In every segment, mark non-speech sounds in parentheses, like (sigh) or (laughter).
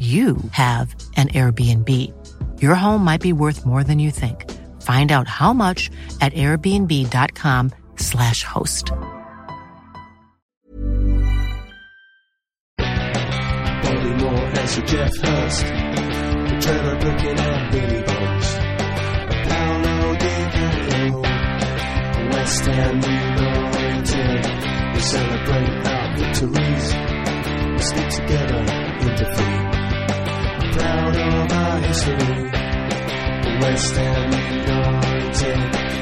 you have an Airbnb. Your home might be worth more than you think. Find out how much at airbnb.com/slash host. Bobby Moore Geoff Hurst. Looking at Billy Bonds. Paolo Di. West Ham United. We celebrate our victories. We stick together in defeat. I'm proud of our history. West Ham United.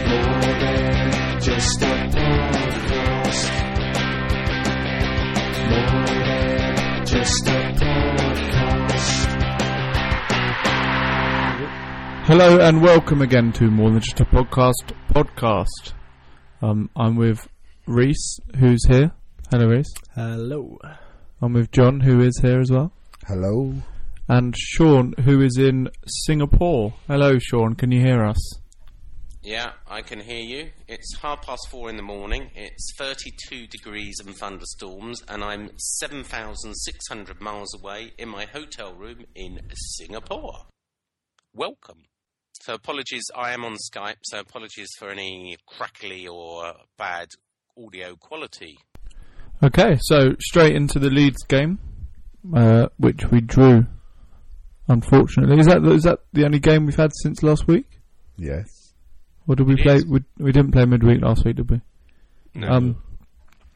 More than just a podcast. More than just a podcast. Hello and welcome again to More Than Just a Podcast podcast. Um, I'm with Reese, who's here. Hello, Reese. Hello. I'm with John, who is here as well, Hello. And Sean, who is in Singapore. Hello, Sean. Can you hear us? Yeah, I can hear you. It's half past four in the morning. It's 32 degrees and thunderstorms, and I'm 7,600 miles away in my hotel room in Singapore. Welcome. So, apologies, I am on Skype, so apologies for any crackly or bad audio quality. Okay, so straight into the Leeds game, uh, which we drew. Unfortunately, is that is that the only game we've had since last week? Yes. Or did we It play? is. We, we didn't play midweek last week, did we? No. Um,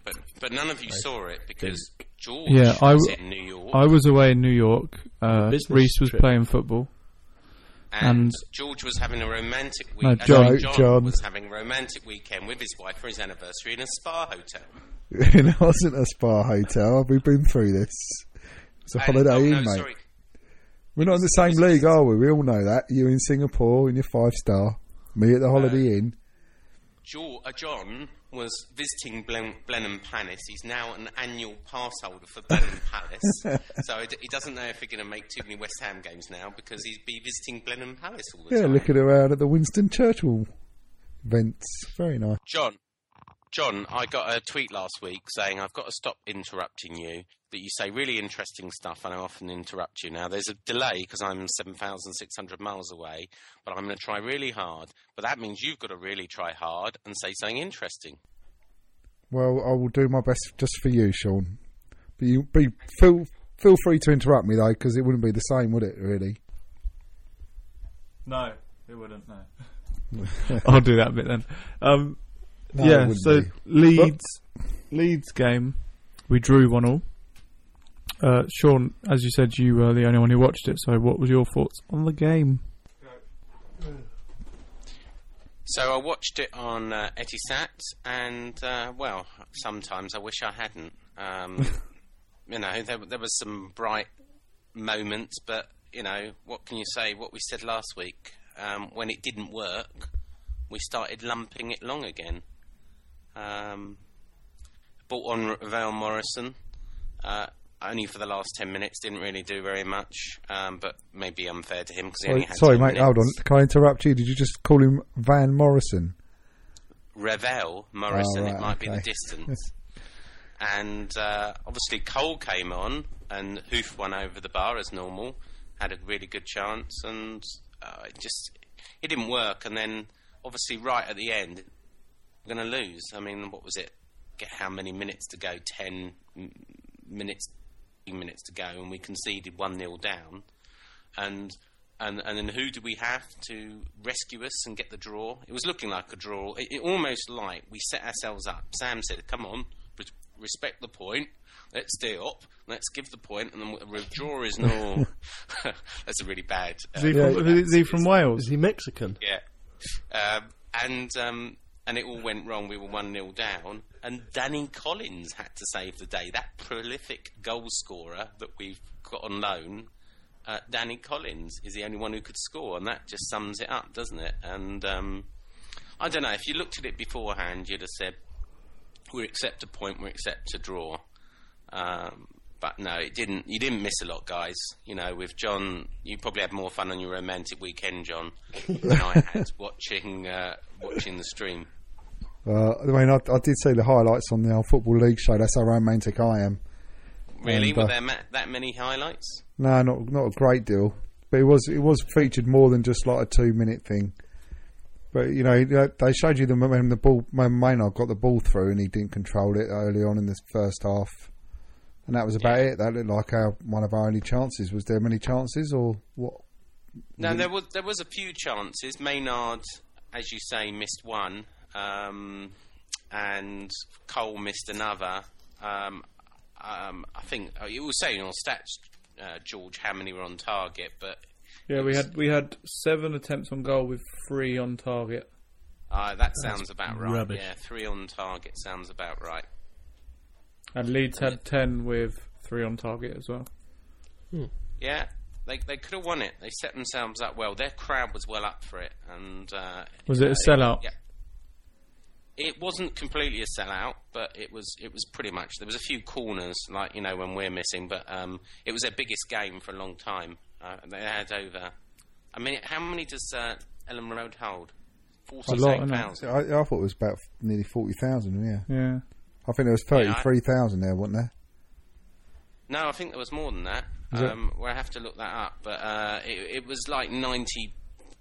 but, but none of you saw it because George Yeah, I was w- in New York. I was away in New York. Uh, Business Reese was trip. playing football. and, and- George was having a romantic week. No, uh, John- John, John. was having a romantic weekend with his wife for his anniversary in a spa hotel. (laughs) it wasn't a spa hotel. We've been through this. It's a And- holiday oh, inn, no, mate. sorry. We're not in the same league, are we? We all know that. You in Singapore in your five star. Me at the holiday inn. Jo- uh, John was visiting Blen- Blenheim Palace. He's now an annual pass holder for Blenheim (laughs) Palace. so he d- he doesn't know if we're going to make too many West Ham games now because he'd be visiting Blenheim Palace all the Yeah, time. Yeah, looking around at the Winston Churchill events. Very nice. John, John, I got a tweet last week saying I've got to stop interrupting you. That you say really interesting stuff, and I often interrupt you. Now there's a delay because I'm 7,600 miles away, but I'm going to try really hard. But that means you've got to really try hard and say something interesting. Well, I will do my best just for you, Sean. But you be feel feel free to interrupt me though, because it wouldn't be the same, would it? Really? No, it wouldn't. No. (laughs) I'll do that bit then. Um, No, yeah. So be. Leeds, Leeds game, we drew one all. Uh, Sean, as you said, you were the only one who watched it. So, what was your thoughts on the game? So I watched it on uh, Etisat, and uh, well, sometimes I wish I hadn't. Um, (laughs) you know, there, there was some bright moments, but you know, what can you say? What we said last week, um, when it didn't work, we started lumping it long again. Um, bought on Vale Morrison. Uh, only for the last 10 minutes, didn't really do very much, um, but maybe unfair to him because he only Sorry, had sorry 10 mate. Hold on. Can I interrupt you? Did you just call him Van Morrison? Ravel Morrison, Oh, it right, might be the distance. and uh, obviously Cole came on, and Hoof won over the bar as normal. Had a really good chance, and uh, it just it didn't work. And then obviously right at the end, we're going to lose. I mean, what was it? forget how many minutes to go, 10 minutes, minutes to go, and we conceded 1 0 down. And, and, and then who do we have to rescue us and get the draw? It was looking like a draw. It, it almost like we set ourselves up. Sam said, Come on, respect the point. Let's stay up. Let's give the point, and then the draw is no. (laughs) (laughs) That's a really bad. uh, Is he, Yeah, from, is he from Wales? Is he Mexican? yeah. Um, and um, and it all went wrong. We were 1 0 down. And Danny Collins had to save the day. That prolific goal scorer that we've got on loan, uh, Danny Collins, is the only one who could score. And that just sums it up, doesn't it? And um, I don't know. If you looked at it beforehand, you'd have said, we accept a point, we accept a draw. Um, but no, it didn't. You didn't miss a lot, guys. You know, with John, you probably had more fun on your romantic weekend, John, than I (laughs) had watching uh, watching the stream. Uh, I mean, I, I did see the highlights on the old Football League show. That's how romantic I am. Really, And, were uh, there ma- that many highlights? No, not not a great deal, but it was it was featured more than just like a two minute thing. But you know, they- they showed you the when the ball when Maynard got the ball through and he didn't control it early on in the first half, and that was about Yeah. it. That looked like our one of our only chances. Was there many chances or what? No, there was there was a few chances. Maynard, as you say, missed one, um, and Cole missed another. Um, um, I think uh, you were saying on stats, uh, George, how many were on target, but Yeah, we had we had seven attempts on goal with three on target. uh, that sounds about right. rubbish. Yeah, three on target sounds about right. And Leeds had ten with three on target as well. Yeah, they they could have won it. They set themselves up well. Their crowd was well up for it, and uh, Was it a uh, sellout? Yeah. It wasn't completely a sellout, but it was it was pretty much. There was a few corners, like you know when we're missing, but um, it was their biggest game for a long time. Uh, they had over. I mean, how many does uh, Elland Road hold? A lot. Forty-seven innit? I, I thought it was about nearly forty thousand. Yeah, Yeah. I think there was Yeah, thirty three thousand there, wasn't there? No, I think there was more than that. Um, we'll have to look that up. But uh, it, it was like 90,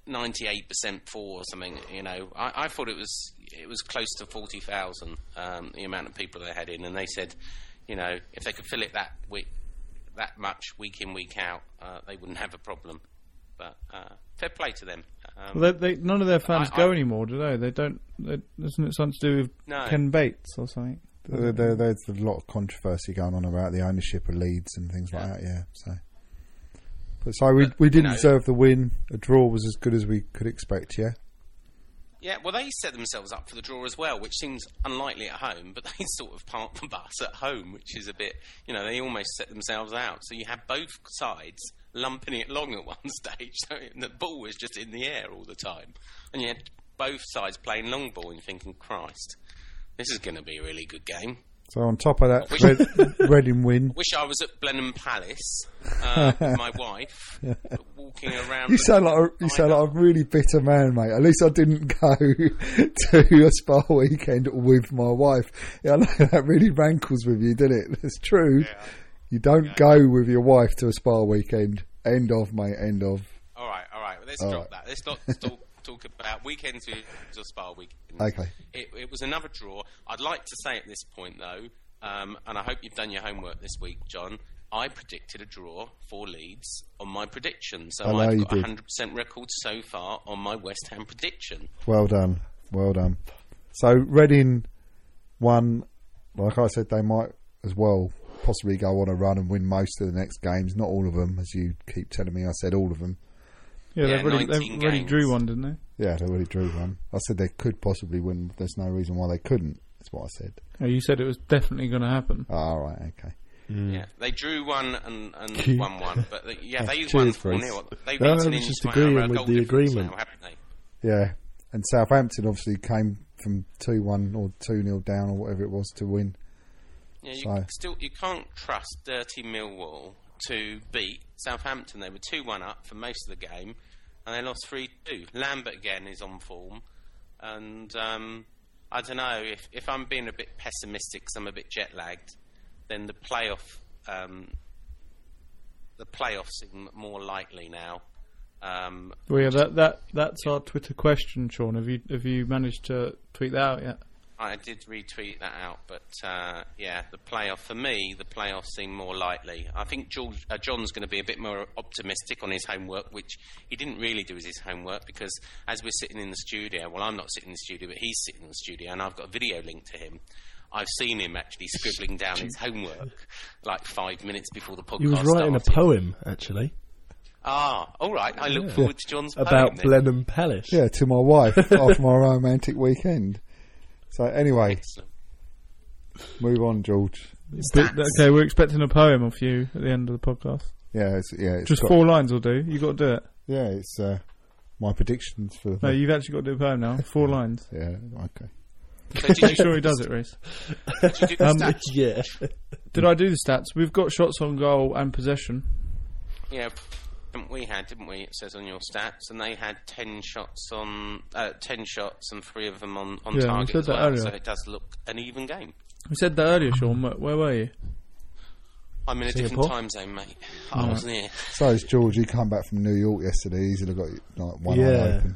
98% for or something. You know, I, I thought it was it was close to forty thousand. Um, the amount of people they had in, and they said, you know, if they could fill it that week, that much week in week out, uh, they wouldn't have a problem. But uh, fair play to them. Um, Well, they, they, none of their fans I- go I- anymore, do they? They don't. They, isn't it something to do with No. Ken Bates or something? There, there, there's a lot of controversy going on about the ownership of Leeds and things like that. Yeah, so. But so we But, we didn't know- deserve the win. A draw was as good as we could expect. Yeah. Yeah, well, they set themselves up for the draw as well, which seems unlikely at home, but (laughs) they sort of parked the bus at home, which is a bit, you know, they almost set themselves out. So you have both sides lumping it along at one (laughs) stage, so the ball was just in the air all the time. And you had both sides playing long ball and thinking, Christ, this is going to be a really good game. So on top of that, Red, Reading win. Wish I was at Blenheim Palace uh, with my wife, (laughs) walking around. You sound like a, you sound like a really bitter man, mate. At least I didn't go (laughs) to a spa weekend with my wife. Yeah, I know (laughs) that really rankles with you, didn't it? It's true. You don't go with your wife to a spa weekend. End of, mate. End of. All right, all right. Well, let's All drop right. that. Let's not talk, talk about weekends or spa weekends. Okay. It, it was another draw. I'd like to say at this point, though, um, and I hope you've done your homework this week, John. I predicted a draw for Leeds on my prediction, so I've got a hundred percent record so far on my West Ham prediction. Well done. Well done. So Reading won. Like I said, they might as well possibly go on a run and win most of the next games. Not all of them, as you keep telling me. I said all of them. Yeah, Yeah, they've already, they've already drew one, didn't they? Yeah, they already drew one. I said they could possibly win. There's no reason why they couldn't. That's what I said. Yeah, you said it was definitely going to happen. Oh, all right, okay. Mm. Yeah, they drew one and, and won one, but they, yeah, (laughs) they Cheers, won four Bruce. 0 They've No, I beaten was into just agreeing with the agreement. now, they? Yeah, and Southampton obviously came from two one or two 0 down or whatever it was to win. Yeah, you So- still you can't trust dirty Millwall to beat Southampton. They were two one up for most of the game, and they lost three two. Lambert again is on form, and um, I don't know if if I'm being a bit pessimistic, 'cause I'm a bit jet lagged. Then the playoff, um, the playoffs seem more likely now. Um, Well, yeah, that, that that's our Twitter question, Sean. Have you have you managed to tweet that out yet? I did retweet that out, but uh, yeah, the playoff for me, the playoffs seem more likely. I think George, uh, John's going to be a bit more optimistic on his homework, which he didn't really do as his homework because as we're sitting in the studio, well, I'm not sitting in the studio, but he's sitting in the studio, and I've got a video link to him. I've seen him actually scribbling down his homework like five minutes before the podcast. He was writing a poem, actually, Ah, all right. I look forward to John's about poem then. Blenheim Palace. Yeah, to my wife (laughs) after my romantic weekend. So anyway, Excellent. move on, George. But- okay, we're expecting a poem of you at the end of the podcast. Yeah, it's, yeah, it's Just got- four lines will do. You got to do it. Yeah, it's uh, my predictions for. No, you've actually got to do a poem now. Four (laughs) lines. yeah, okay. So did Make you, sure he does it, Reese. did (laughs) do Um, yeah. Did I do the stats? We've got shots on goal and possession. Yeah, we had, didn't we? It says on your stats, and they had ten shots on, uh, ten shots, and three of them on, on Yeah, we target said that well. earlier. So it does look an even game. We said that earlier, Sean. Where, where were you? I'm in a Singapore? different time zone, mate. (laughs) I wasn't here. So is George. He come back from New York yesterday. He's got like one Yeah. eye open.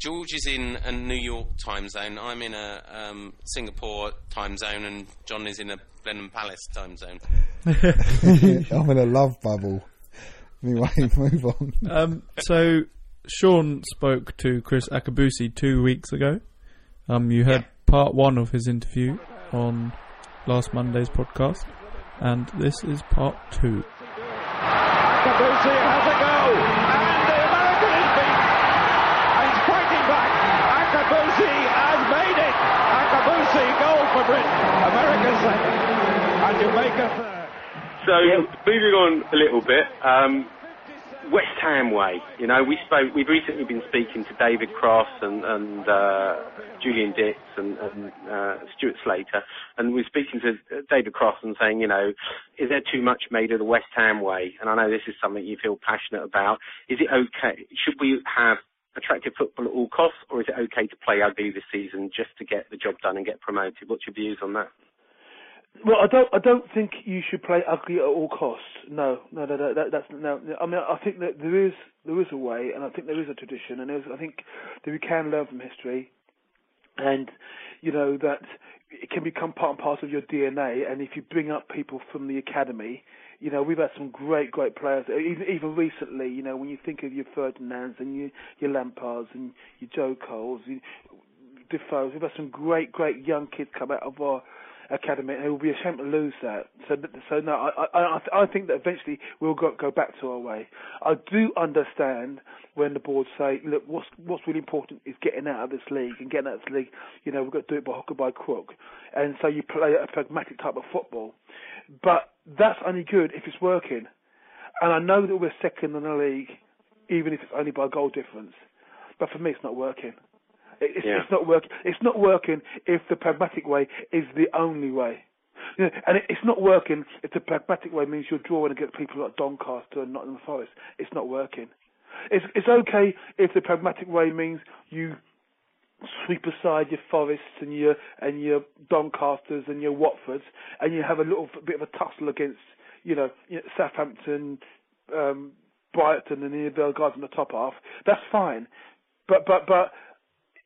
George is in a New York time zone. I'm in a um, Singapore time zone, and John is in a Blenheim Palace time zone. (laughs) I'm in a love bubble. Anyway, (laughs) move on. Um, so Sean spoke to Kriss Akabusi two weeks ago. Um, you heard part one of his interview on last Monday's podcast, and this is part two. Akabusi has a go, and the American is beaten. And he's fighting back. Akabusi has made it. Akabusi goal for Britain. America second, and Jamaica third. So moving on a little bit, um, West Ham way. You know, we spoke. We've recently been speaking to David Cross and, and uh, Julian Dicks and, and uh, Stuart Slater, and we're speaking to David Cross and saying, you know, is there too much made of the West Ham way? And I know this is something you feel passionate about. Is it okay? Should we have attractive football at all costs, or is it okay to play ugly this season just to get the job done and get promoted? What's your views on that? Well, I don't. I don't think you should play ugly at all costs. No, no, no, no that, that's no. I mean, I think that there is there is a way, and I think there is a tradition, and there's, I think that we can learn from history, and you know that it can become part and parcel of your DNA. And if you bring up people from the academy, you know we've had some great, great players. Even even recently, you know when you think of your Ferdinands and your your Lampards and your Joe Coles, your Defoe's, we've had some great, great young kids come out of our academy, and it will be a shame to lose that. So, so no, I, I, I, think that eventually we'll go, go back to our way. I do understand when the board say, look, what's what's really important is getting out of this league and getting out of this league. You know, we've got to do it by hook or by crook, and so you play a pragmatic type of football. But that's only good if it's working. And I know that we're second in the league, even if it's only by goal difference. But for me, it's not working. It's, Yeah. it's not working. It's not working if the pragmatic way is the only way. You know, and it, it's not working if the pragmatic way means you're drawing against people like Doncaster and Nottingham Forest. It's not working. It's it's okay if the pragmatic way means you sweep aside your Forests and your and your Doncasters and your Watfords, and you have a little bit of a tussle against you know, you know Southampton, um, Brighton, and the other guys on the top half. That's fine, but but but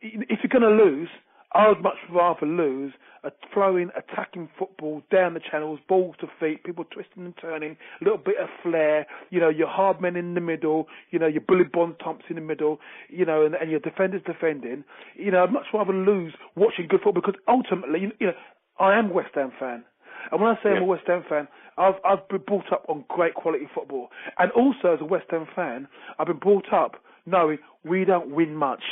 if you're going to lose, I would much rather lose a flowing, attacking football down the channels, balls to feet, people twisting and turning, a little bit of flair, you know, your hard men in the middle, you know, your bullet bond Thompson in the middle, you know, and, and your defenders defending. You know, I'd much rather lose watching good football because ultimately, you you know, I am a West Ham fan. And when I say I'm a West Ham fan, I've I've been brought up on great quality football, and also as a West Ham fan, I've been brought up knowing we don't win much.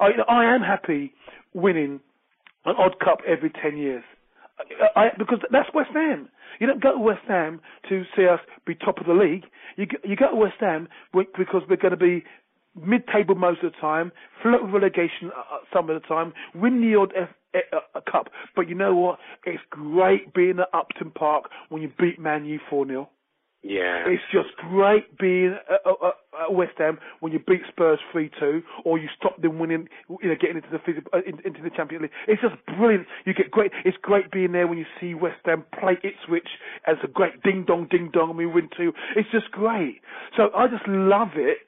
I, I am happy winning an odd cup every 10 years. I, I, because that's West Ham. You don't go to West Ham to see us be top of the league. You, you go to West Ham because we're going to be mid-table most of the time, float with relegation uh, uh, some of the time, win the odd a, a cup. But you know what? It's great being at Upton Park when you beat Man U 4-0. Yeah. It's just great being at, at, at West Ham when you beat Spurs three two, or you stop them winning, you know, getting into the phys- uh, into the Champions League. It's just brilliant. You get great. It's great being there when you see West Ham play Ipswich as a great ding dong ding dong, and we win two. It's just great. So I just love it.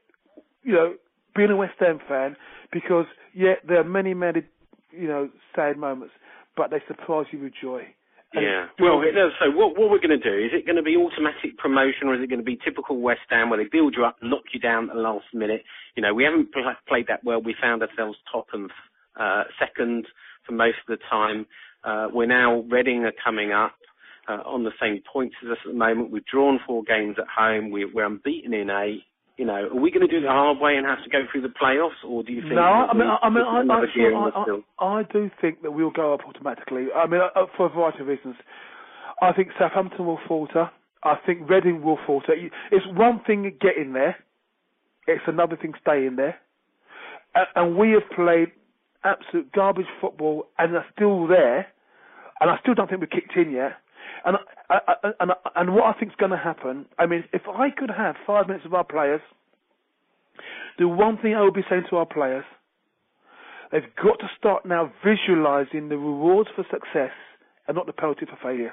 You know, being a West Ham fan because yeah, there are many many you know, sad moments, but they surprise you with joy. Yeah. Well. So what, what we're going to do, is it going to be automatic promotion or is it going to be typical West Ham where they build you up, knock you down at the last minute? You know, we haven't pl- played that well. We found ourselves top and uh, second for most of the time. Uh, we're now, Reading are coming up uh, on the same points as us at the moment. We've drawn four games at home. We, we're unbeaten in eight. You know, are we going to do it the hard way and have to go through the playoffs, or do you think? No, I mean, I, mean, I, I, I. I, do think that we'll go up automatically. I mean, uh, for a variety of reasons. I think Southampton will falter. I think Reading will falter. It's one thing getting there. It's another thing staying there. And, and we have played absolute garbage football and are still there. And I still don't think we've kicked in yet. And I, I, I- and uh, and what I think's going to happen. I mean, if I could have five minutes of our players, the one thing I would be saying to our players, they've got to start now visualising the rewards for success and not the penalty for failure.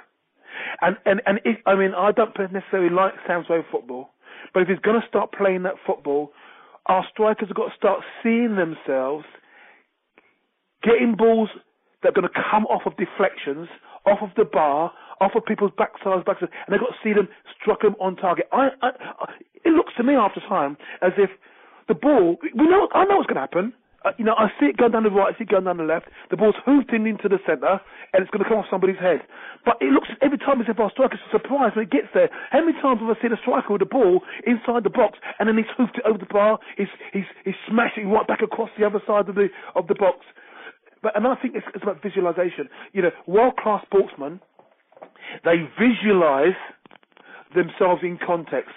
And and and if, I mean, I don't necessarily like Sam's way of football, but if he's going to start playing that football, our strikers have got to start seeing themselves getting balls that are going to come off of deflections, off of the bar, off of people's backsides, backsides, and they've got to see them struck them on target. I, I, it looks to me after time as if the ball. We know. I know what's going to happen. Uh, you know, I see it going down the right, I see it going down the left. The ball's hoofed in into the centre, and it's going to come off somebody's head. But it looks every time as if our striker's surprised when it gets there. How many times have I seen a striker with the ball inside the box, and then he's hoofed it over the bar? He's he's he's smashing right back across the other side of the of the box. But and I think it's, it's about visualization. You know, world class sportsmen, they visualize themselves in context.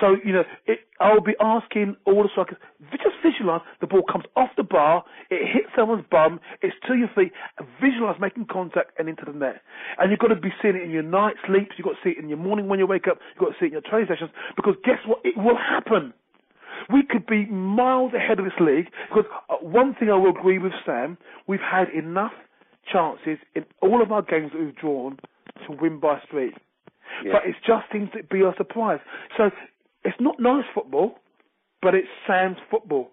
So you know, it, I'll be asking all the strikers just visualize the ball comes off the bar, it hits someone's bum, it's to your feet. Visualize making contact and into the net. And you've got to be seeing it in your night sleeps. You've got to see it in your morning when you wake up. You've got to see it in your training sessions because guess what? It will happen. We could be miles ahead of this league because uh, one thing I will agree with Sam, we've had enough chances in all of our games that we've drawn to win by street. But it just seems to be a surprise. So it's not nice football, but it's Sam's football.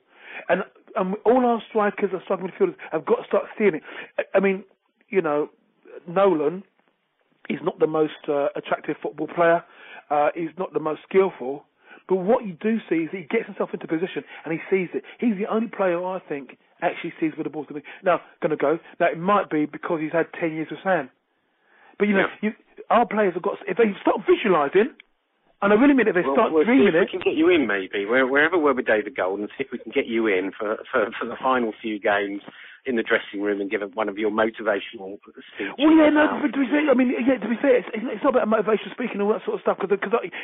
And, and all our strikers, our striking midfielders have got to start seeing it. I- I mean, you know, Nolan is not the most uh, attractive football player. Uh, he's not the most skillful. But what you do see is that he gets himself into position and he sees it. He's the only player I think actually sees where the ball's going to be. Now, going to go. Now, it might be because he's had 10 years with Sam. But, you know, you, our players have got, if they start visualising, and I really mean if they Well, start we'll dreaming if we can get you in, maybe where, wherever we're with David Gold, and see if we can get you in for, for for the final few games in the dressing room and give one of your motivational speeches. Well, yeah, no, but to be fair, I mean, yeah, to be fair, it's, it's not about motivation speaking and all that sort of stuff because,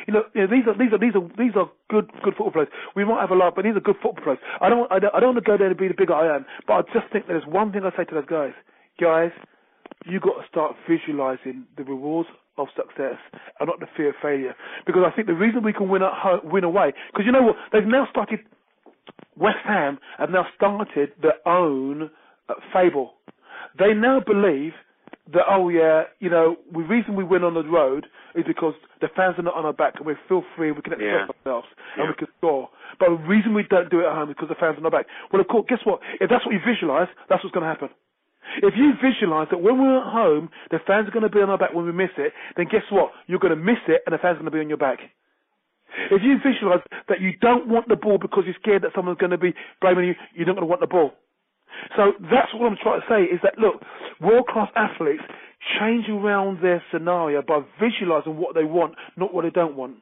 you know, you know, these are these are these are these are good good football players. We might have a laugh, but these are good football players. I don't I don't, I don't want to go there and be the bigger I am, but I just think there's one thing I say to those guys, guys, you got to start visualising the rewards of success and not the fear of failure. Because I think the reason we can win at home, win away, because you know what, they've now started. West Ham have now started their own uh, fable. They now believe that oh yeah, you know, the reason we win on the road is because the fans are not on our back and we feel free, we can express Yeah. ourselves and Yeah. we can score. But the reason we don't do it at home is because the fans are not back. Well, of course, guess what? If that's what you visualise, that's what's going to happen. If you visualise that when we're at home, the fans are going to be on our back when we miss it, then guess what? You're going to miss it and the fans are going to be on your back. If you visualise that you don't want the ball because you're scared that someone's going to be blaming you, you're not going to want the ball. So that's what I'm trying to say is that look, world class athletes change around their scenario by visualising what they want, not what they don't want.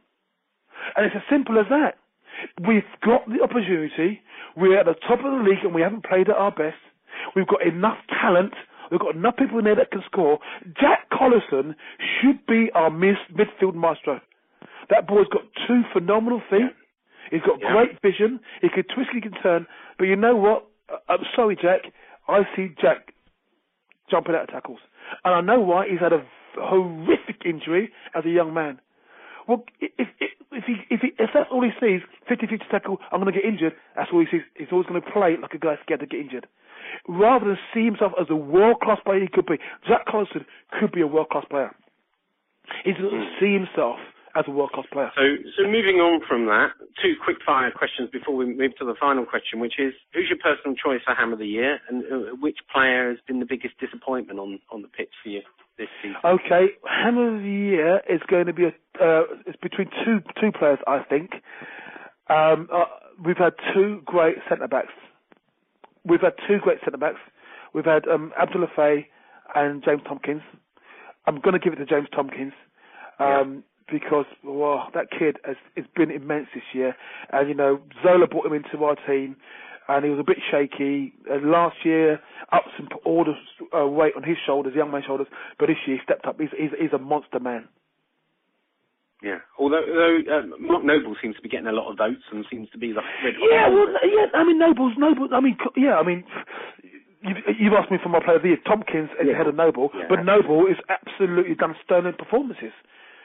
And it's as simple as that. We've got the opportunity. We're at the top of the league and we haven't played at our best. We've got enough talent. We've got enough people in there that can score. Jack Collison should be our midfield maestro. That boy's got two phenomenal feet. He's got Yeah. great vision. He can twist, he can turn. But you know what? I'm sorry, Jack. I see Jack jumping out of tackles. And I know why. He's had a horrific injury as a young man. Well, if if if he if, he, if that's all he sees, 50-50 tackle, I'm going to get injured. That's all he sees. He's always going to play like a guy scared to get injured, rather than see himself as a world class player he could be. Jack Collison could be a world class player. He doesn't see himself as a world class player. So, so moving on from that, two quick fire questions before we move to the final question, which is who's your personal choice for Ham of the Year, and uh, which player has been the biggest disappointment on on the pitch for you this season? Okay, Ham of the Year is going to be a, uh, it's between two two players, I think. Um, uh, we've had two great centre backs. We've had two great centre backs. We've had um, Abdoulaye Faye and James Tomkins. I'm going to give it to James Tomkins um, because wow, that kid has, has been immense this year. And you know, Zola brought him into our team, and he was a bit shaky. Uh, last year, up some all the uh, weight on his shoulders, young man's shoulders. But this year, he stepped up. He's, he's, he's a monster man. Yeah, although, although uh, Mark Noble seems to be getting a lot of votes and seems to be the Yeah, well, yeah. I mean, Noble's Noble. I mean, yeah. I mean, you've, you've asked me for my player of the year. Tomkins is Yeah. ahead of Noble, Yeah. but Noble is absolutely done sterling performances.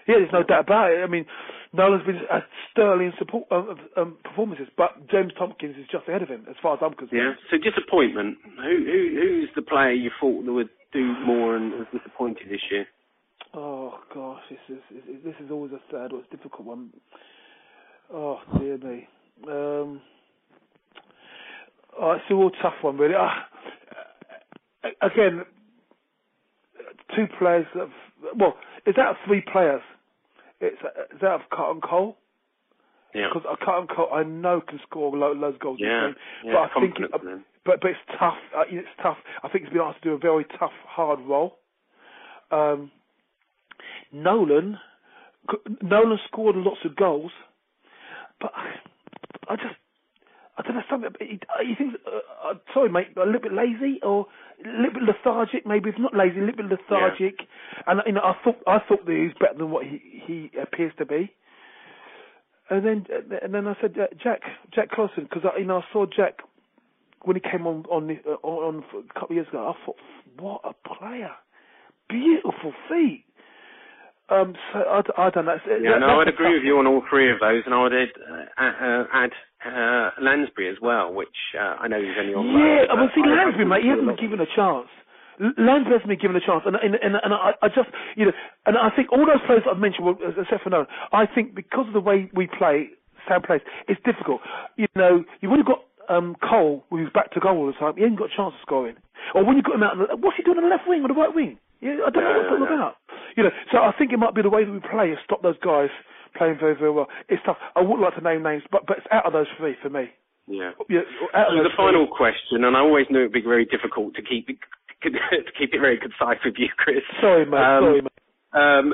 Yeah, there's no doubt about it. I mean, Nolan's been uh, sterling support um, um, performances, but James Tomkins is just ahead of him as far as I'm concerned. Yeah. So disappointment. Who, who who's the player you thought that would do more and was disappointed this year? Oh gosh, this is is- this is always a third or it's a difficult one. Oh dear me. Um, oh, it's a real tough one, really. A- again, two players. That have, well, is that three players? It's is that of Carlton Cole? Yeah. Because uh, Carlton Cole, I know can score lo- loads of goals. Yeah. game, Yeah. but I think it, in but but it's tough. Uh, it's tough. I think he's been asked to do a very tough, hard role. Um, Nolan, Nolan scored lots of goals, but I just, I don't know something. He, he thinks, uh, uh, sorry mate, a little bit lazy or a little bit lethargic. Maybe if not lazy, a little bit lethargic. And you know, I thought I thought that he was better than what he he appears to be. And then and then I said uh, Jack Jack Collison because you know I saw Jack when he came on on uh, on, on a couple of years ago. I thought, what a player, beautiful feet. Um, so I, I don't know. Yeah, that- no, I'd agree tough with you on all three of those, and I would add, uh, uh, add uh, Lansbury as well, which uh, I know he's only on. Yeah, loan, well, see, I- Lansbury, mate, he hasn't been given a chance. Lansbury hasn't been given a chance, and and and, and I, I just, you know, and I think all those players I've mentioned, well, except for Nolan, I think because of the way we play, Sam plays, it's difficult. You know, you've only got um, Cole, who's back to goal all the time. He ain't got a chance of scoring. Or when you got him out, on the- what's he doing on the left wing or the right wing? Yeah, I don't know No, what it's all about. You know, so I think it might be the way that we play has stopped those guys playing very, very well. It's tough. I wouldn't like to name names, but but it's out of those three for me. Yeah. Yeah, So the final question, and I always knew it'd be very difficult to keep it, (laughs) to keep it very concise with you, Chris. Sorry, mate. Um, sorry, mate. Um,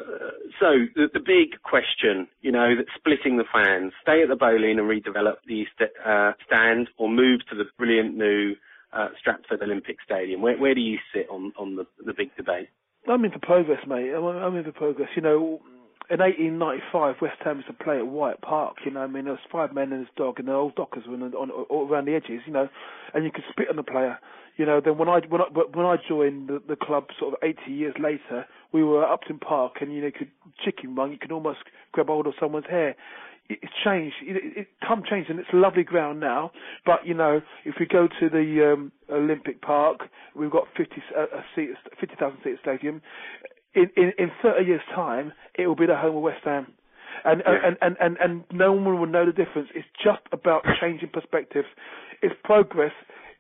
so the, the big question, you know, that's splitting the fans: stay at the Boleyn and redevelop the uh, stand, or move to the brilliant new uh, Stratford Olympic Stadium. Where, where do you sit on on the the big debate? I'm in for progress, mate. I'm, in for progress. You know, in 1895, West Ham used to play at White Park. You know, I mean, there was five men and his dog, and the old dockers were on, on, all around the edges. You know, and you could spit on the player. You know, then when I when I when I joined the, the club, sort of 80 years later, we were at Upton Park, and you know, you could chicken run. You could almost grab hold of someone's hair. It- It's changed. It, it, come changed, and it's lovely ground now. But you know, if we go to the um, Olympic Park, we've got 50 uh, a seat, 50,000 seat stadium. In, in in 30 years' time, it will be the home of West Ham. And, Yeah. and, and, and, and no one will know the difference. It's just about changing perspectives. It's progress.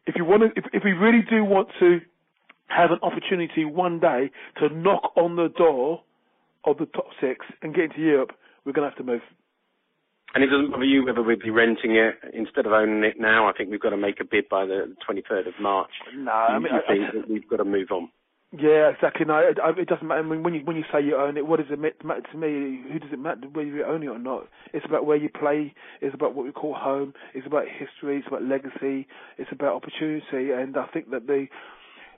If you want to, if, if we really do want to have an opportunity one day to knock on the door of the top six and get into Europe, we're going to have to move. And it doesn't bother you whether we'd be renting it instead of owning it now. I think we've got to make a bid by the 23rd of March. No, I mean, I- I- think that we've got to move on. Yeah, exactly. No, it, it doesn't matter. I mean, when you when you say you own it, what does it matter to me? Who does it matter whether you own it or not? It's about where you play. It's about what we call home. It's about history. It's about legacy. It's about opportunity. And I think that the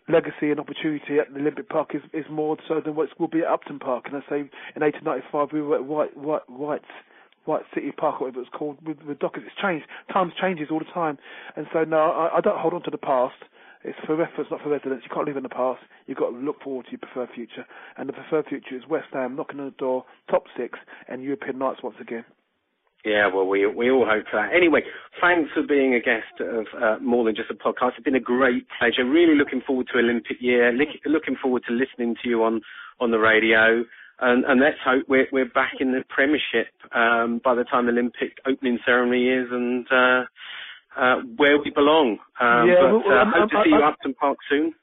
legacy and opportunity at the Olympic Park is, is more so than what will be at Upton Park. And I say in 1895 we were at White White White White City Park, or whatever it's called, with, with Dockers. It's changed. Times changes all the time. And so no, I, I don't hold on to the past. It's for reference, not for residence. You can't live in the past. You've got to look forward to your preferred future. And the preferred future is West Ham knocking on the door, top six, and European nights once again. Yeah, well, we we all hope for that. Anyway, thanks for being a guest of uh, More Than Just a Podcast. It's been a great pleasure. Really looking forward to Olympic year. Looking forward to listening to you on on the radio. And, and let's hope we're, we're back in the Premiership um, by the time the Olympic opening ceremony is, and uh, uh, where we belong. Um, Yeah, but well, uh, I'm- hope to I'm- see you I'm- at Upton Park soon.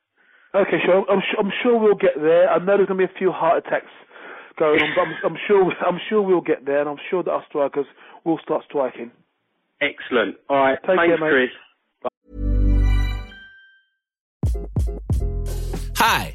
Okay, sure. I'm, su- I'm sure we'll get there. I know there's going to be a few heart attacks going on, but I'm, I'm sure I'm sure we'll get there, and I'm sure that our strikers will start striking. Excellent. All right. Take Thanks, care, mate. Chris. Hi,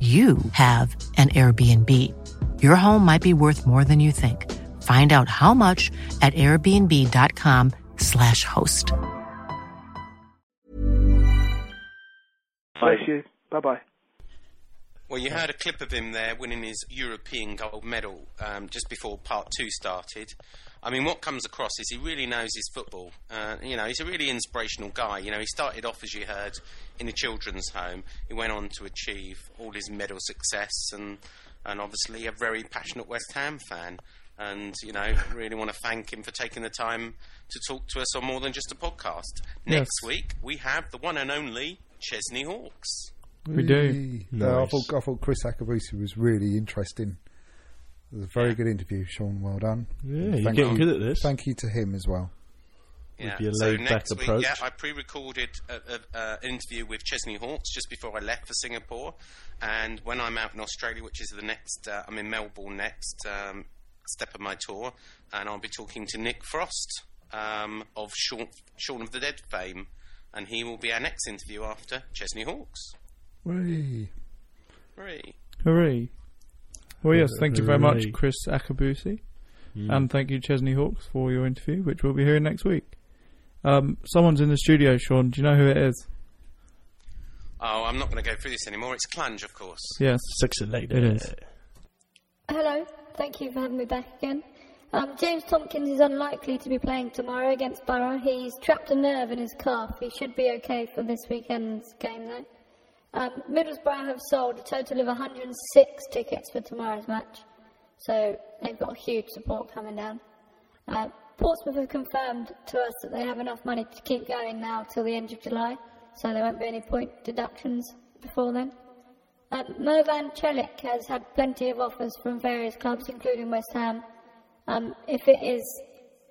you have an Airbnb. Your home might be worth more than you think. Find out how much at airbnb.com/slash host. Bless you. Bye bye. Well, you heard a clip of him there winning his European gold medal um, just before part two started. I mean, what comes across is he really knows his football. Uh, you know, he's a really inspirational guy. You know, he started off, as you heard, in a children's home. He went on to achieve all his medal success and, and obviously a very passionate West Ham fan. And, you know, really want to thank him for taking the time to talk to us on more than just a podcast. Next week, we have the one and only Chesney Hawks. We do. Hey. No, I thought I thought Kriss Akabusi was really interesting. It was a very good interview, Sean. Well done. Yeah, And you're thank getting you, good at this. Thank you to him as well. Yeah. your So next week, approach. yeah, I pre-recorded a, a, a, an interview with Chesney Hawks just before I left for Singapore, and when I'm out in Australia, which is the next, uh, I'm in Melbourne next um, step of my tour, and I'll be talking to Nick Frost um, of Shaun, Shaun of the Dead fame, and he will be our next interview after Chesney Hawks. Hey. Hooray. Hooray. Well, yes, thank you very much, Kriss Akabusi. Mm. And thank you, Chesney Hawks, for your interview, which we'll be hearing next week. Um, someone's in the studio, Sean. Do you know who it is? Oh, I'm not going to go through this anymore. It's Clunge, of course. Yes. Sexy lady. It is. Hello, thank you for having me back again. Um, James Tomkins is unlikely to be playing tomorrow against Borough. He's trapped a nerve in his calf. He should be okay for this weekend's game, though. Um, Middlesbrough have sold a total of 106 tickets for tomorrow's match, so they've got huge support coming down. Uh, Portsmouth have confirmed to us that they have enough money to keep going now till the end of July, so there won't be any point deductions before then. Uh, Mervan Celik has had plenty of offers from various clubs, including West Ham. Um, if it is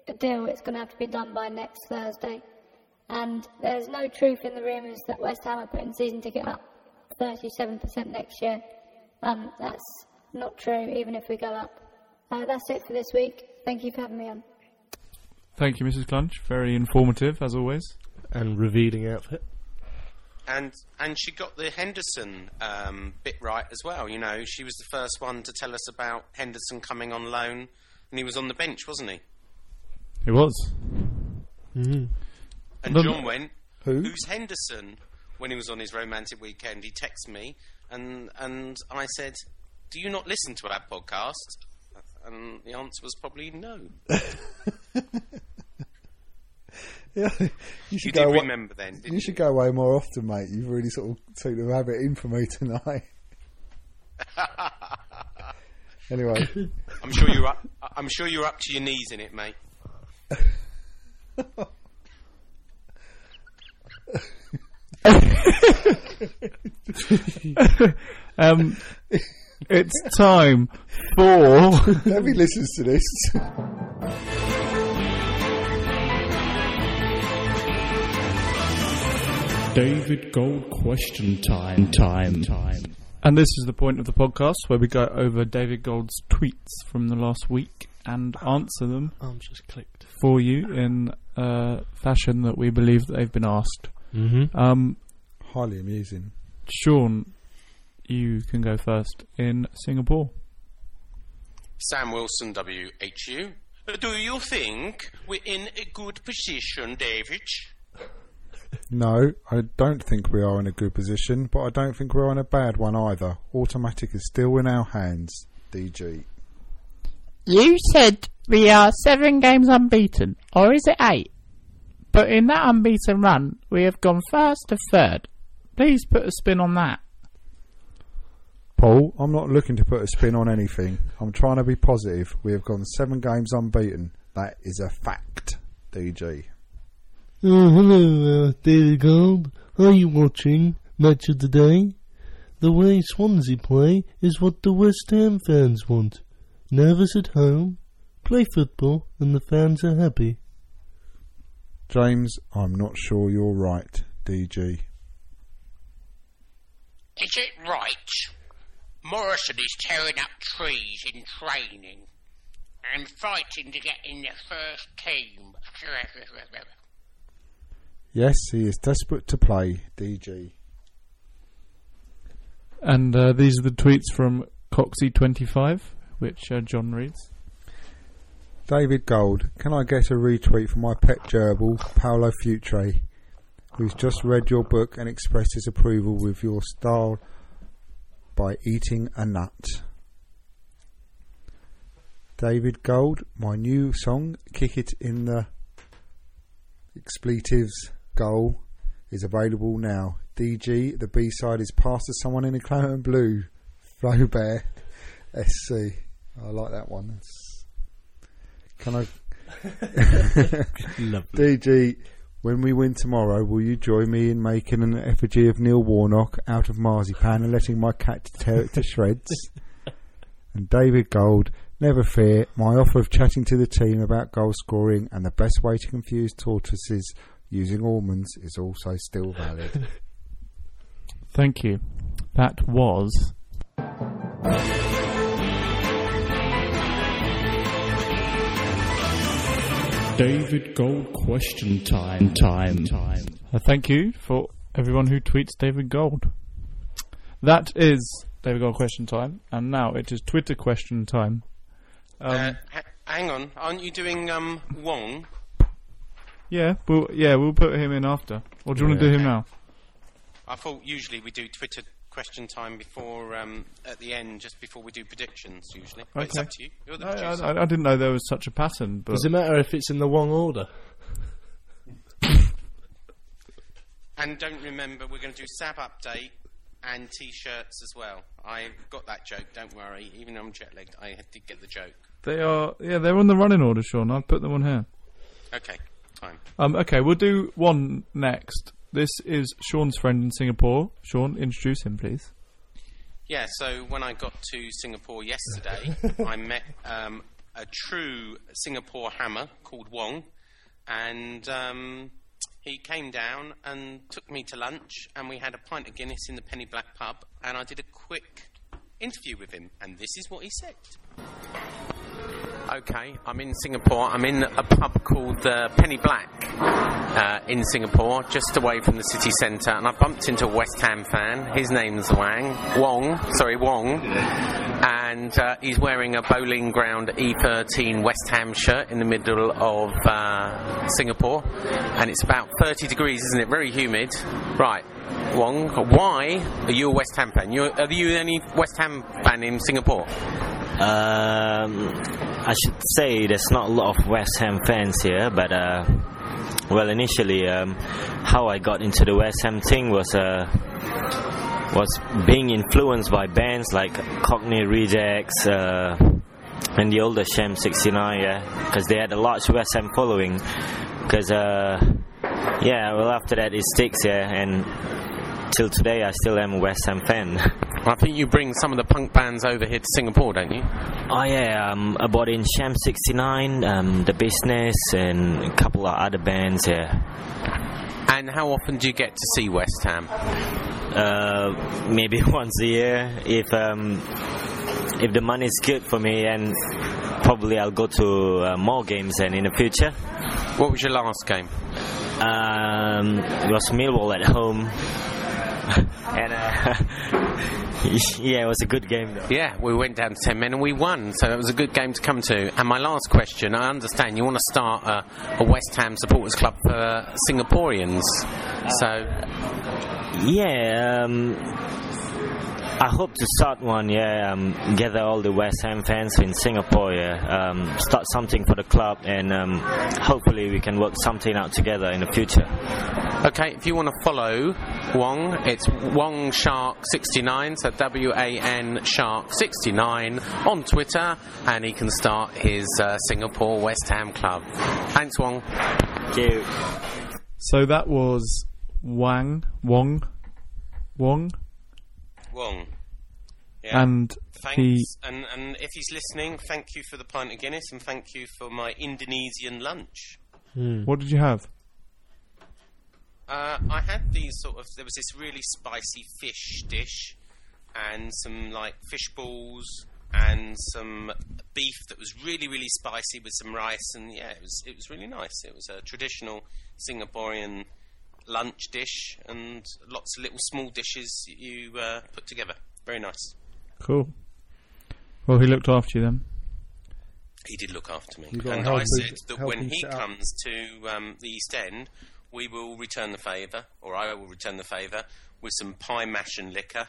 a deal, it's going to have to be done by next Thursday. And there's no truth in the rumours that West Ham are putting season ticket up 37% next year. Um, that's not true, even if we go up. Uh, that's it for this week. Thank you for having me on. Thank you, Mrs. Clunch. Very informative, as always. And revealing outfit. And and she got the Henderson um, bit right as well. You know, she was the first one to tell us about Henderson coming on loan, and he was on the bench, wasn't he? He was. Mm-hmm. And John went, Who? "Who's Henderson?" When he was on his romantic weekend, he texted me, and and I said, "Do you not listen to our podcast?" And the answer was probably no. (laughs) Yeah, you You should did go. away- remember then, didn't you you? should go away more often, mate. You've really sort of taken the rabbit in for me tonight. (laughs) anyway, I'm sure you're up. I'm sure you're up to your knees in it, mate. (laughs) (laughs) um, it's time for. Nobody listens to this. David Gold question time. Time. Time. And this is the point of the podcast where we go over David Gold's tweets from the last week and answer them Arms just clicked. for you in a fashion that we believe that they've been asked. Mm-hmm. Um, Highly amusing. Sean, you can go first in Singapore. Sam Wilson, WHU. Do you think we're in a good position, David? No, I don't think we are in a good position, but I don't think we're in a bad one either. Automatic is still in our hands. DG. You said we are seven games unbeaten, or is it eight? But in that unbeaten run, we have gone first to third. Please put a spin on that. Paul, I'm not looking to put a spin on anything. I'm trying to be positive. We have gone seven games unbeaten. That is a fact. DG. Oh, hello, uh, David Gold. Are you watching Match of the Day? The way Swansea play is what the West Ham fans want. Nervous at home, play football, and the fans are happy. James, I'm not sure you're right. DG. Is it right? Morrison is tearing up trees in training and fighting to get in the first team. Yes, he is desperate to play. DG. And uh, these are the tweets from Coxie25, which uh, John reads. David Gold, can I get a retweet from my pet gerbil, Paulo Futre, who's just read your book and expressed his approval with your style by eating a nut? David Gold, my new song, Kick It in the Expletives Goal, is available now. DG, the B side is passed to someone in a Claret Blue. Flaubert, SC. I like that one. Can I? (laughs) DG, when we win tomorrow, will you join me in making an effigy of Neil Warnock out of marzipan and letting my cat tear it to shreds? (laughs) and David Gold, never fear, my offer of chatting to the team about goal scoring and the best way to confuse tortoises using almonds is also still valid. (laughs) Thank you. That was. David Gold question time. Time. Time. Uh, thank you for everyone who tweets David Gold. That is David Gold question time, and now it is Twitter question time. Um, uh, ha- hang on, aren't you doing um, Wong? yeah, we'll yeah we'll put him in after. Or do you want to do him now? I thought usually we do Twitter question time before um, at the end, just before we do predictions. Usually, but it's up to you. You're the I, producer. I, I didn't know there was such a pattern. But Does it matter if it's in the wrong order? (laughs) And don't remember, we're going to do Sab update and T-shirts as well. I got that joke. Don't worry. Even though I'm jet lagged, I did get the joke. they are yeah they're on the running order, Sean. I'll put them on here. Okay, time. Um, okay, we'll do one next. This is Sean's friend in Singapore. Sean, introduce him, please. Yeah. So when I got to Singapore yesterday, (laughs) I met um, a true Singapore hammer called Wong, and um, he came down and took me to lunch, and we had a pint of Guinness in the Penny Black pub, and I did a quick interview with him, and this is what he said. Okay, I'm in Singapore. I'm in a pub called the Penny Black uh, in Singapore, just away from the city centre, and I bumped into a West Ham fan. His name's Wang Wong, sorry Wong, and uh, he's wearing a Boleyn Ground E13 West Ham shirt in the middle of uh, Singapore, and it's about 30 degrees, isn't it? Very humid. Right, Wong, why are you a West Ham fan? You are you any West Ham fan in Singapore? Um, I should say there's not a lot of West Ham fans here, but uh, well, initially, um, how I got into the West Ham thing was uh, was being influenced by bands like Cockney Rejects, uh, and the older Sham 69, yeah, because they had a large West Ham following. Because, uh, yeah, well, after that it sticks, yeah, and till today I still am a West Ham fan. I think you bring some of the punk bands over here to Singapore, don't you? Oh yeah, um, I bought in Sham 69, um, The Business, and a couple of other bands, yeah. And how often do you get to see West Ham? Uh, maybe (laughs) once a year. If um, if the money is good for me, and probably I'll go to uh, more games and in the future. What was your last game? Um, it was Millwall at home. (laughs) and uh, (laughs) yeah, it was a good game. Though. Yeah, we went down to 10 men and we won, so it was a good game to come to. And my last question I understand you want to start a, a West Ham supporters club for Singaporeans. So. Yeah, um, I hope to start one. Yeah, um, gather all the West Ham fans in Singapore. Yeah, um, start something for the club, and um, hopefully we can work something out together in the future. Okay, if you want to follow Wong, it's Wong Shark 69, so W A N Shark 69 on Twitter, and he can start his uh, Singapore West Ham club. Thanks, Wong. Thank you. So that was Wang, Wong, Wong, Wong. Yeah. and Thanks, he. and, and if he's listening, thank you for the pint of Guinness, and thank you for my Indonesian lunch. What did you have? Uh, I had these sort of. There was this really spicy fish dish, and some like fish balls, and some beef that was really, really spicy with some rice, and yeah, it was it was really nice. It was a traditional Singaporean lunch dish, and lots of little small dishes you uh, put together. Very nice. Cool. Well, he looked after you then. He did look after me, You gotta and help I him- said that help when him he set up. comes to um, the East End, we will return the favour, or I will return the favour with some pie mash and liquor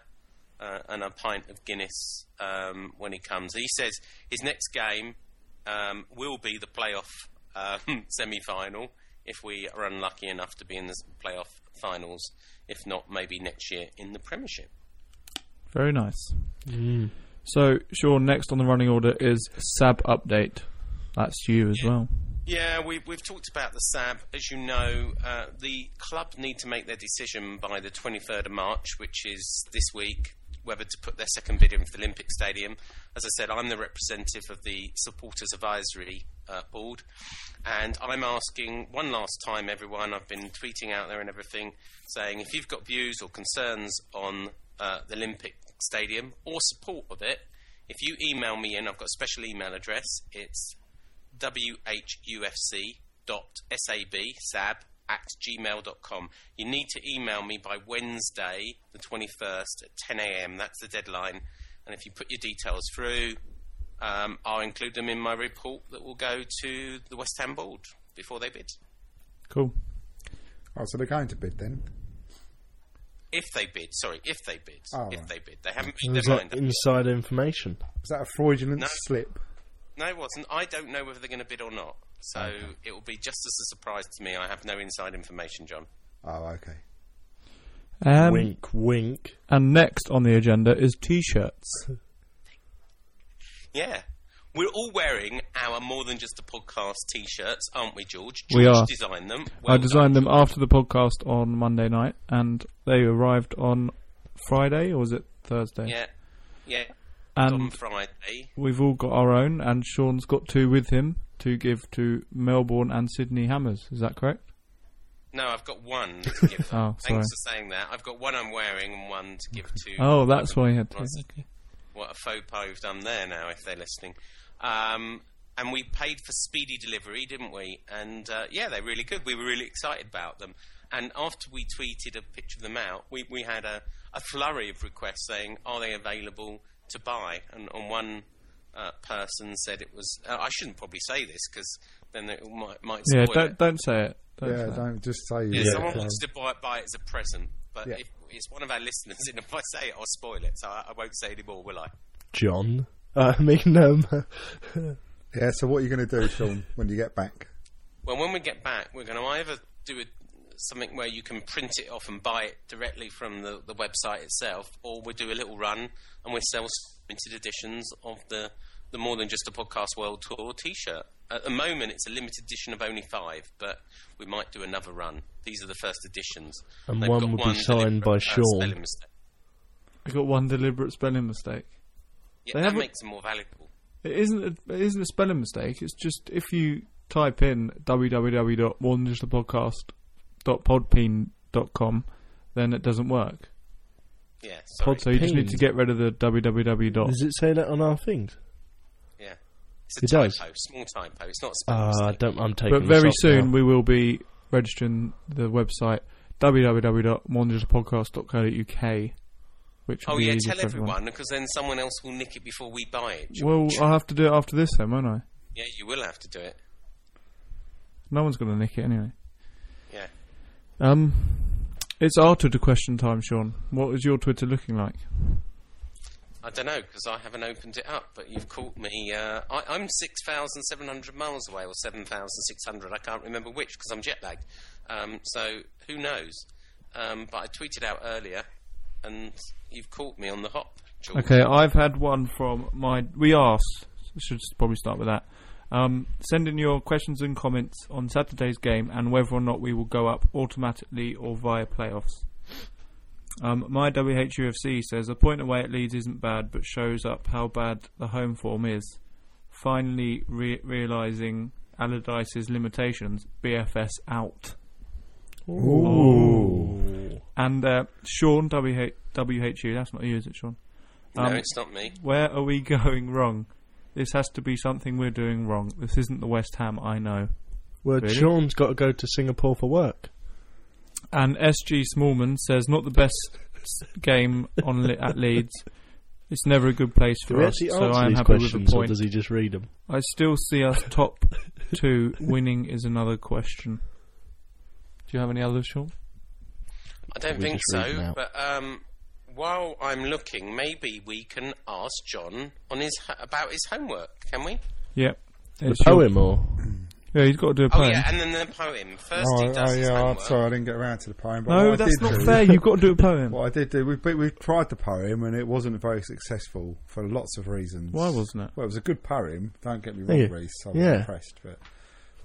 uh, and a pint of Guinness um, when he comes. He says his next game um, will be the playoff um, (laughs) semi-final if we are unlucky enough to be in the playoff finals. If not, maybe next year in the Premiership. Very nice. So, Sean, next on the running order is SAB update. That's you as well. Yeah, we've, we've talked about the SAB. As you know, uh, the club need to make their decision by the 23rd of March, which is this week, whether to put their second bid in for the Olympic Stadium. As I said, I'm the representative of the Supporters Advisory uh, Board, and I'm asking one last time, everyone, I've been tweeting out there and everything, saying if you've got views or concerns on uh, the Olympic Stadium or support of it, if you email me in, I've got a special email address. It's whufc.sab, sab, at gmail.com. You need to email me by Wednesday, the 21st at 10am. That's the deadline. And if you put your details through, um, I'll include them in my report that will go to the West Ham board before they bid. Cool. Oh, so they're going to bid then? If they bid, sorry, if they bid. Oh, if right. they bid. They haven't made Was their that mind inside information? Is that a fraudulent No. slip? No, it wasn't. I don't know whether they're going to bid or not. So it will be just as a surprise to me. I have no inside information, John. Oh, okay. Um, wink, wink. And next on the agenda is T-shirts. Yeah. We're all wearing our more than just a podcast t-shirts, aren't we, George? We are. designed them. I Well designed them after the podcast on Monday night, and they arrived on Friday, or was it Thursday? Yeah. Yeah. And on Friday. We've all got our own, and Sean's got two with him to give to Melbourne and Sydney Hammers. Is that correct? No, I've got one to (laughs) give. Oh, Thanks for saying that. I've got one I'm wearing and one to give to. Oh, that's why you had to. Honestly, What a faux pas we've done there now, if they're listening. Um, and we paid for speedy delivery, didn't we? And uh, yeah, they're really good. We were really excited about them. And after we tweeted a picture of them out, we, we had a, a flurry of requests saying, are they available to buy? And on one uh, person said it was. Uh, I shouldn't probably say this because then it might, might spoil Yeah, don't don't say it. Don't yeah, say don't just say Yeah, you someone get wants to buy, buy it as a present, but Yeah. if it's one of our listeners, and if I say it, I'll spoil it, so I, I won't say any more, will I? John. Uh, I mean, um, Yeah, so what are you going to do, Sean, when you get back? Well, when we get back, we're going to either do a, something where you can print it off and buy it directly from the, the website itself, or we'll do a little run and we'll sell limited editions of the, the the More Than Just a Podcast World Tour T-shirt. At the moment, it's a limited edition of only five, but we might do another run. These are the first editions. And They've one got will be signed by Sean. spelling mistake. I got one deliberate spelling mistake. Yeah, They that haven't- makes them more valuable. It isn't. A, it isn't a spelling mistake. It's just if you type in www.morethanjustapodcast.podbean.com, then it doesn't work. Yeah, Pod, so you just need to get rid of the www. dot. Does it say that on our things? Yeah. It's a It typo, does. small typo. It's not a Ah, I don't. I'm taking. But very this soon now. we will be registering the website www.morethanjustapodcast.co.uk, which will Oh be yeah, easier tell for everyone. everyone because then someone else will nick it before we buy it. Well, I'll have to do it after this then, won't I? yeah, you will have to do it. No one's going to nick it anyway. Um, it's our Twitter question time, Sean. What is your Twitter looking like? I don't know because I haven't opened it up, but you've caught me. Uh, I, I'm six thousand seven hundred miles away, or seven thousand six hundred. I can't remember which because I'm jet lagged. Um, so who knows? Um, but I tweeted out earlier, and you've caught me on the hop. George. Okay, I've had one from my. We asked. Should probably start with that. Um, send in your questions and comments on Saturday's game and whether or not we will go up automatically or via playoffs. Um, my WHUFC says a point away at Leeds isn't bad, but shows up how bad the home form is. Finally re- realising Allardyce's limitations, BFS out. Ooh. And uh, Sean WH- WHU, that's not you, is it, Sean? No, it's not me. Where are we (laughs) going wrong? This has to be something we're doing wrong. This isn't the West Ham I know. Well, Really? Sean's got to go to Singapore for work. And SG Smallman says not the best game on Le- at Leeds. It's never a good place for us, so I am happy with the point. does he just read them? I still see us top (laughs) two. Winning is another question. Do you have any others, Sean? I don't We think just read them so. But um, while I'm looking, maybe we can ask John on his about his homework. Can we? Yep. The It's your- poem, or Yeah, he's got to do a poem. Oh poem. yeah, and then the poem. First Oh, he oh, does his yeah, I'm sorry I didn't get around to the poem. But No, that's not do- fair. You've got to do a poem. What I did do, we, we tried the poem and it wasn't very successful for lots of reasons. Why wasn't it? Well, it was a good poem. Don't get me wrong, you. Reese. I was Yeah. impressed, but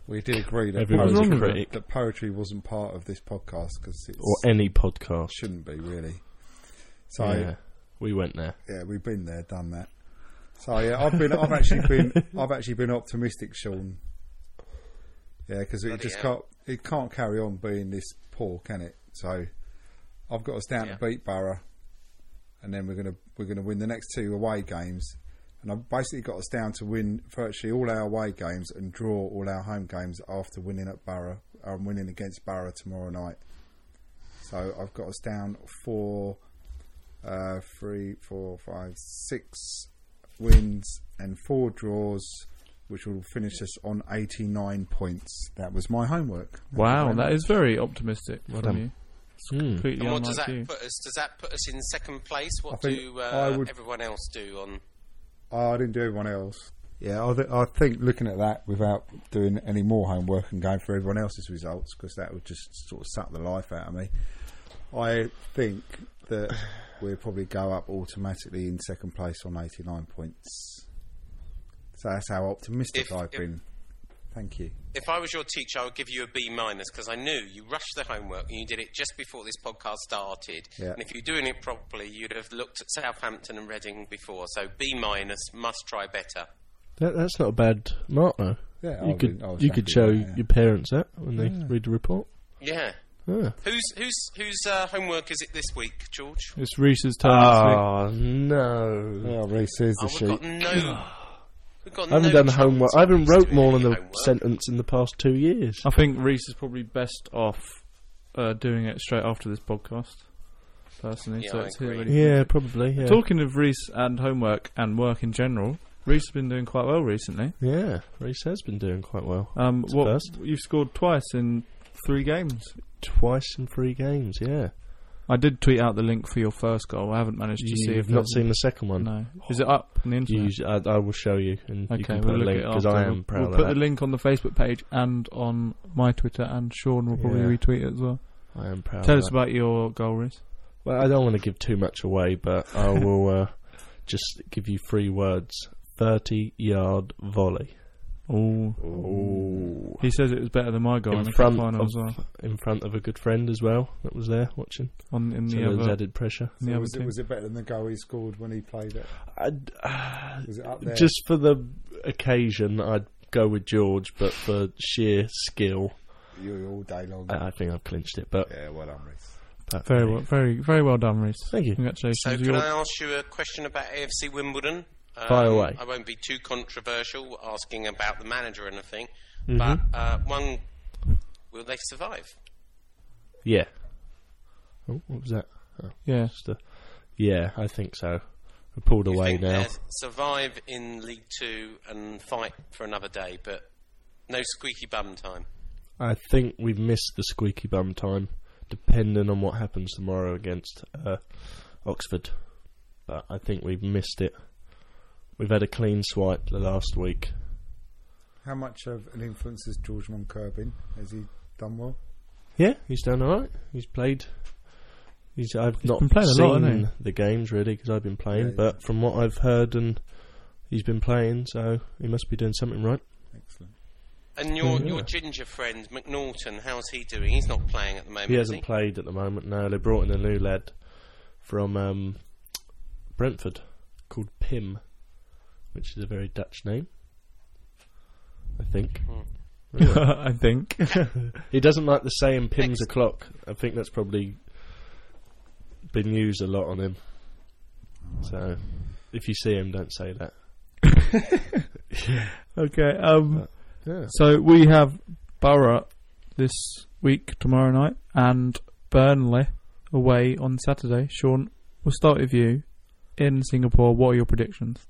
we did agree that poetry, that poetry wasn't part of this podcast because or any podcast. shouldn't be really. So yeah, we went there. yeah, we've been there, done that. So yeah, I've been, I've actually been, (laughs) I've actually been optimistic, Sean. Yeah, because it just hell. can't, it can't carry on being this poor, can it? So I've got us down Yeah. to beat Borough, and then we're gonna we're gonna win the next two away games, and I've basically got us down to win virtually all our away games and draw all our home games after winning at Borough. I'm winning against Borough tomorrow night. So I've got us down for uh, three, four, five, six wins and four draws, which will finish us on 89 points. That was my homework. Wow, very that much. is very optimistic Well from you. It's Hmm. And what does that you. put us? Does that put us in second place? What think do uh, would- everyone else do on? Oh, I didn't do everyone else. Yeah, I, th- I think looking at that without doing any more homework and going for everyone else's results, because that would just sort of suck the life out of me. I think that we'll probably go up automatically in second place on 89 points. So that's how optimistic If- I've if- been. Thank you. If I was your teacher, I would give you a B minus because I knew you rushed the homework and you did it just before this podcast started. Yeah. And if you're doing it properly, you'd have looked at Southampton and Reading before. So B minus, must try better. That, that's not a bad mark, though. Yeah, you I could was- I was you could show that, yeah. your parents that when they Yeah. read the report. Yeah. Ah. Whose whose whose uh, homework is it this week, George? It's Reese's turn. this week. Oh no! Oh, Reese, here's Oh, the we've sheet. got no. We've got I haven't no done chance homework. I haven't wrote more than any a homework. sentence in the past two years. I think Reese is probably best off uh, doing it straight after this podcast. Personally, Yeah, so I it's agree. really Yeah, probably. Yeah. Talking of Reese and homework and work in general, Reese has been doing quite well recently. Yeah, Reese has been doing quite well. Um, It's what first. you've scored twice in three games. Twice in three games. Yeah. I did tweet out the link for your first goal. I haven't managed to see You've not seen the second one. No, is it up on the internet? Use- I, I will show you, and you Okay, can we'll put a link because. I am proud We'll of put that. the link on the Facebook page and on my Twitter, and Sean will probably Yeah. retweet it as well. I am proud. Tell us that. about your goal, Reese. Well, I don't want to give too much away, but I (laughs) will uh, just give you three words: 30-yard volley. Oh, he says it was better than my goal in, in the front cup final of as well. in front of a good friend as well that was there watching. On in so the was other- added pressure. in the So other was, it, team. was it better than the goal he scored when he played it? I'd, uh, Was it up there? Just for the occasion, I'd go with George, but for sheer skill, you all day long. I, I think I've clinched it. But yeah, well done, Reece. but Very well, very very well done, Reese. Thank you. Congratulations. So, can I ask you a question about AFC Wimbledon? Um, Fire away. I won't be too controversial asking about the manager or anything, Mhm. but uh, one, will they survive? yeah. Oh, what was that? Oh, Yeah. just a- yeah, I think so. We're pulled You away think now. survive in League Two and fight for another day, but no squeaky bum time. I think we've missed the squeaky bum time, depending on what happens tomorrow against uh, Oxford. But I think we've missed it. We've had a clean swipe the last week. How much of an influence has George Moncur been? Has he done well? Yeah, he's done all right. He's played. He's. I've not been playing a seen lot, hasn't he? the games really because I've been playing, Yeah, yeah. but from what I've heard and he's been playing, so he must be doing something right. Excellent. And your Yeah. your ginger friend McNaughton, how's he doing? He's not playing at the moment. He hasn't played at the moment. No, they brought in a new lad from um, Brentford called Pim, which is a very Dutch name. I think. (laughs) Really? (laughs) I think. he doesn't like the saying "Pimm's o'clock." I think that's probably been used a lot on him. So, if you see him, don't say that. (laughs) Okay. Um. Yeah. So we have Borough this week tomorrow night and Burnley away on Saturday. Sean, we'll start with you in Singapore. What are your predictions?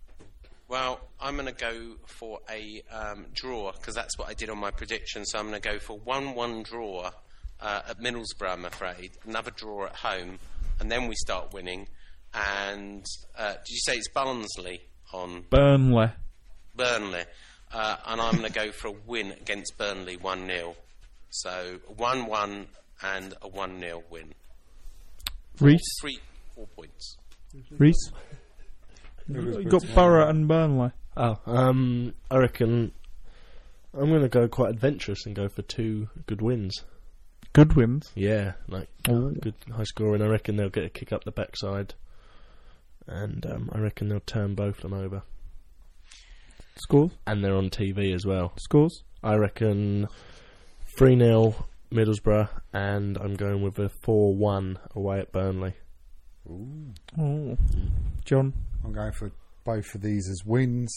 Well, I'm going to go for a um, draw because that's what I did on my prediction. So I'm going to go for one-one draw uh, at Middlesbrough. I'm afraid another draw at home, and then we start winning. And uh, did you say it's Barnsley on Burnley. Burnley? Uh, and I'm going to go for a win against Burnley, one 0 So one-one and a one 0 win. Reese. Three, four points. Reese. You got Borough and Burnley. Oh, um, I reckon I'm going to go quite adventurous and go for two good wins. Good wins. Yeah, like Ooh. good high scoring. I reckon they'll get a kick up the backside, and um, I reckon they'll turn both of them over. Scores. And they're on TV as well. Scores. I reckon three 0 Middlesbrough, and I'm going with a four one away at Burnley. Oh, John. I'm going for both of these as wins.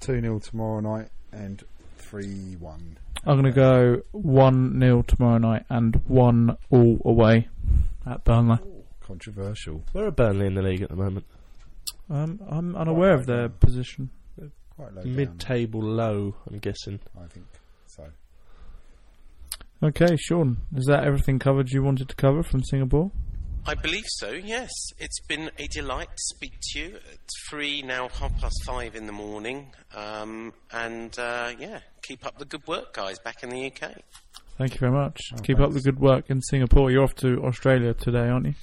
2 0 tomorrow night and 3 1. I'm going to go 1 0 tomorrow night and 1 all away at Burnley. Controversial. Where are Burnley in the league at the moment? Um, I'm unaware of their position. Quite low Mid-table low, I'm guessing. I think so. Okay, Sean, is that everything covered you wanted to cover from Singapore? I believe so, yes. It's been a delight to speak to you. It's free now, half past five in the morning. Um, and uh, yeah, keep up the good work, guys, back in the UK. Thank you very much. Oh, Keep up the good work in Singapore. You're off to Australia today, aren't you?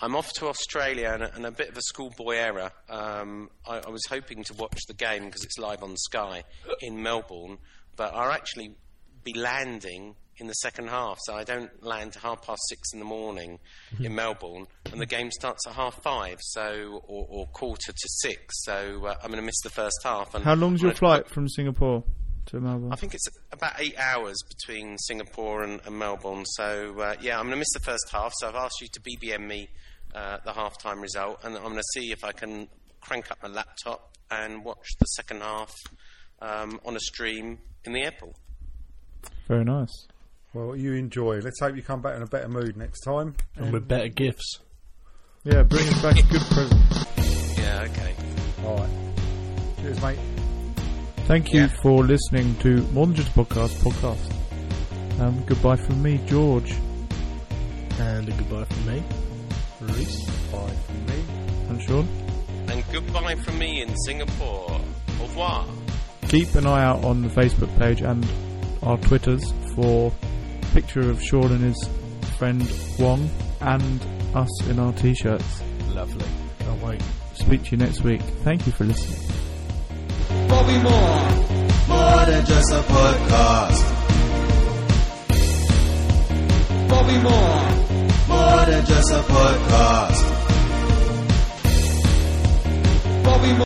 I'm off to Australia and a, and a bit of a schoolboy error. Um, I, I was hoping to watch the game because it's live on Sky in Melbourne, but I'll actually be landing in the second half, so I don't land half past six in the morning in Melbourne, and the game starts at half five, so or, or quarter to six. So uh, I'm going to miss the first half. And How long's your flight from Singapore to Melbourne? I think it's about eight hours between Singapore and, and Melbourne. So uh, yeah, I'm going to miss the first half. So I've asked you to BBM me uh, the half-time result, and I'm going to see if I can crank up my laptop and watch the second half um, on a stream in the airport. Very nice. Well, you enjoy. Let's hope you come back in a better mood next time. And with better gifts. Yeah, bring us back a good present. Yeah, okay. All right. Cheers, mate. Thank you for listening to More Than Just a Podcast podcast. Um, goodbye from me, George. And a goodbye from me, Reese. Bye from me. And Sean. And goodbye from me in Singapore. Au revoir. Keep an eye out on the Facebook page and our Twitters for a picture of Sean and his friend Wong and us in our t-shirts. Lovely. Can't wait. Speak to you next week. Thank you for listening. Bobby Moore. More than just a podcast. Bobby Moore. More than just a podcast. Bobby Moore.